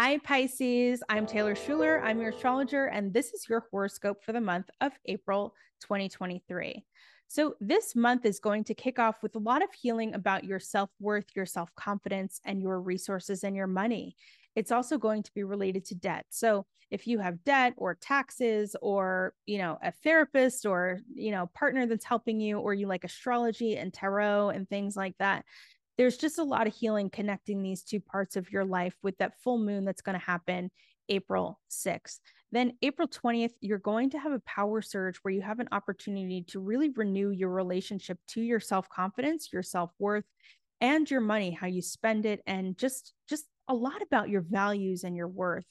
Hi, Pisces. I'm Taylor Shuler. I'm your astrologer, and this is your horoscope for the month of April 2023. So, this month is going to kick off with a lot of healing about your self worth, your self confidence, and your resources and your money. It's also going to be related to debt. So, if you have debt or taxes or, you know, a therapist or, you know, partner that's helping you, or you like astrology and tarot and things like that, there's just a lot of healing connecting these two parts of your life with that full moon that's going to happen April 6th. Then, April 20th, you're going to have a power surge where you have an opportunity to really renew your relationship to your self confidence, your self worth, and your money, how you spend it, and just, just a lot about your values and your worth.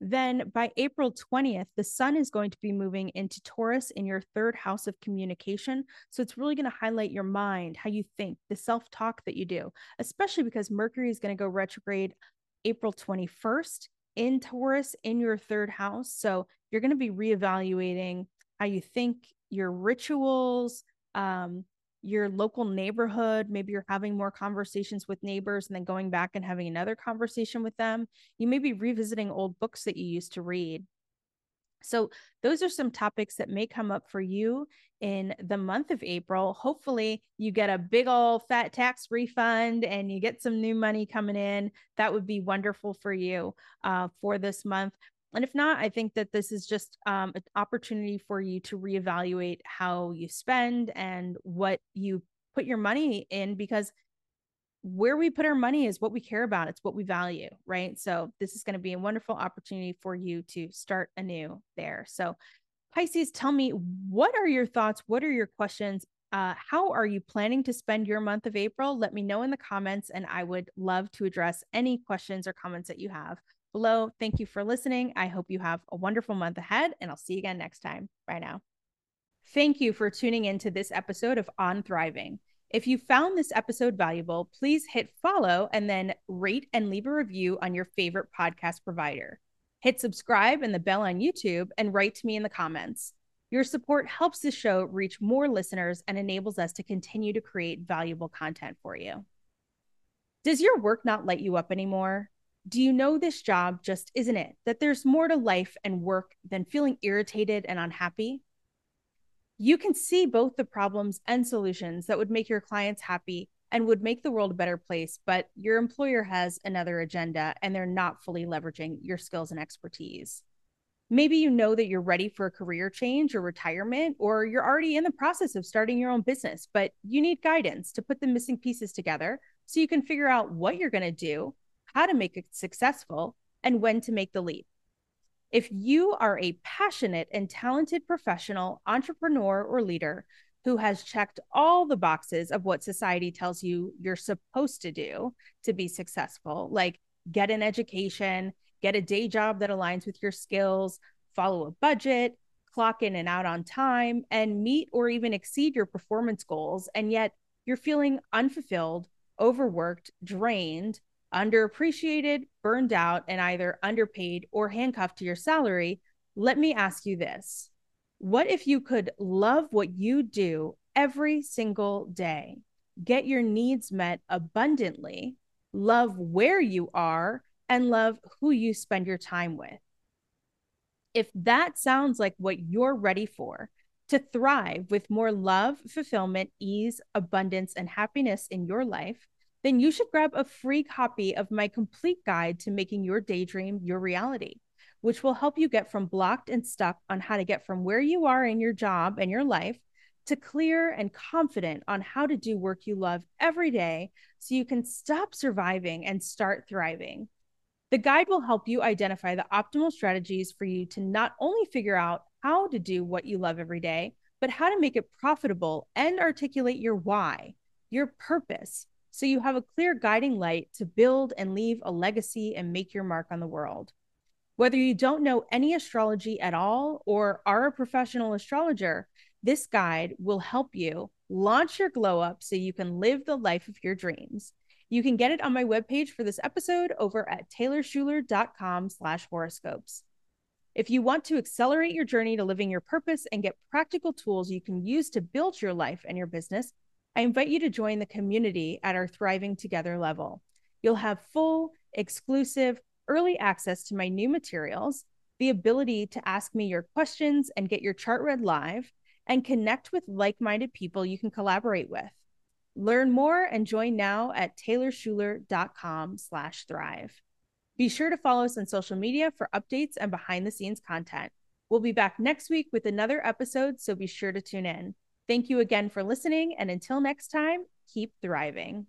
Then by April 20th, the sun is going to be moving into Taurus in your third house of communication. So it's really going to highlight your mind, how you think, the self talk that you do, especially because Mercury is going to go retrograde April 21st in Taurus in your third house. So you're going to be reevaluating how you think, your rituals, um, your local neighborhood. Maybe you're having more conversations with neighbors and then going back and having another conversation with them. You may be revisiting old books that you used to read. So, those are some topics that may come up for you in the month of April. Hopefully, you get a big old fat tax refund and you get some new money coming in. That would be wonderful for you uh, for this month. And if not, I think that this is just um, an opportunity for you to reevaluate how you spend and what you put your money in because where we put our money is what we care about. It's what we value, right? So this is going to be a wonderful opportunity for you to start anew there. So, Pisces, tell me what are your thoughts? What are your questions? Uh, how are you planning to spend your month of April? Let me know in the comments, and I would love to address any questions or comments that you have below. Thank you for listening. I hope you have a wonderful month ahead, and I'll see you again next time. Bye now. Thank you for tuning in to this episode of On Thriving. If you found this episode valuable, please hit follow and then rate and leave a review on your favorite podcast provider. Hit subscribe and the bell on YouTube and write to me in the comments. Your support helps the show reach more listeners and enables us to continue to create valuable content for you. Does your work not light you up anymore? Do you know this job just isn't it? That there's more to life and work than feeling irritated and unhappy? You can see both the problems and solutions that would make your clients happy and would make the world a better place, but your employer has another agenda and they're not fully leveraging your skills and expertise. Maybe you know that you're ready for a career change or retirement, or you're already in the process of starting your own business, but you need guidance to put the missing pieces together so you can figure out what you're going to do how to make it successful, and when to make the leap. If you are a passionate and talented professional, entrepreneur, or leader who has checked all the boxes of what society tells you you're supposed to do to be successful, like get an education, get a day job that aligns with your skills, follow a budget, clock in and out on time, and meet or even exceed your performance goals, and yet you're feeling unfulfilled, overworked, drained, underappreciated, burned out, and either underpaid or handcuffed to your salary, let me ask you this. What if you could love what you do every single day, get your needs met abundantly, love where you are, and love who you spend your time with? If that sounds like what you're ready for, to thrive with more love, fulfillment, ease, abundance, and happiness in your life, then you should grab a free copy of my complete guide to making your daydream your reality, which will help you get from blocked and stuck on how to get from where you are in your job and your life to clear and confident on how to do work you love every day so you can stop surviving and start thriving. The guide will help you identify the optimal strategies for you to not only figure out how to do what you love every day, but how to make it profitable and articulate your why, your purpose, so you have a clear guiding light to build and leave a legacy and make your mark on the world. Whether you don't know any astrology at all or are a professional astrologer, this guide will help you launch your glow up so you can live the life of your dreams. You can get it on my webpage for this episode over at taylorshuler.com slash horoscopes. If you want to accelerate your journey to living your purpose and get practical tools you can use to build your life and your business, I invite you to join the community at our Thriving Together level. You'll have full, exclusive, early access to my new materials, the ability to ask me your questions and get your chart read live, and connect with like-minded people you can collaborate with. Learn more and join now at taylorshuler.com slash thrive. Be sure to follow us on social media for updates and behind the scenes content. We'll be back next week with another episode, so be sure to tune in. Thank you again for listening, and until next time, keep thriving.